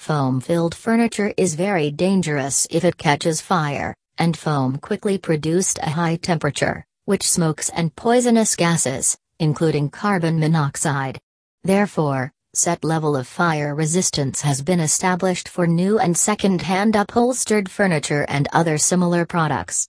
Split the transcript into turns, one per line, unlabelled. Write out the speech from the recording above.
Foam filled furniture is very dangerous if it catches fire, and foam quickly produced a high temperature, which smokes and poisonous gases, including carbon monoxide. Therefore, set level of fire resistance has been established for new and second hand upholstered furniture and other similar products.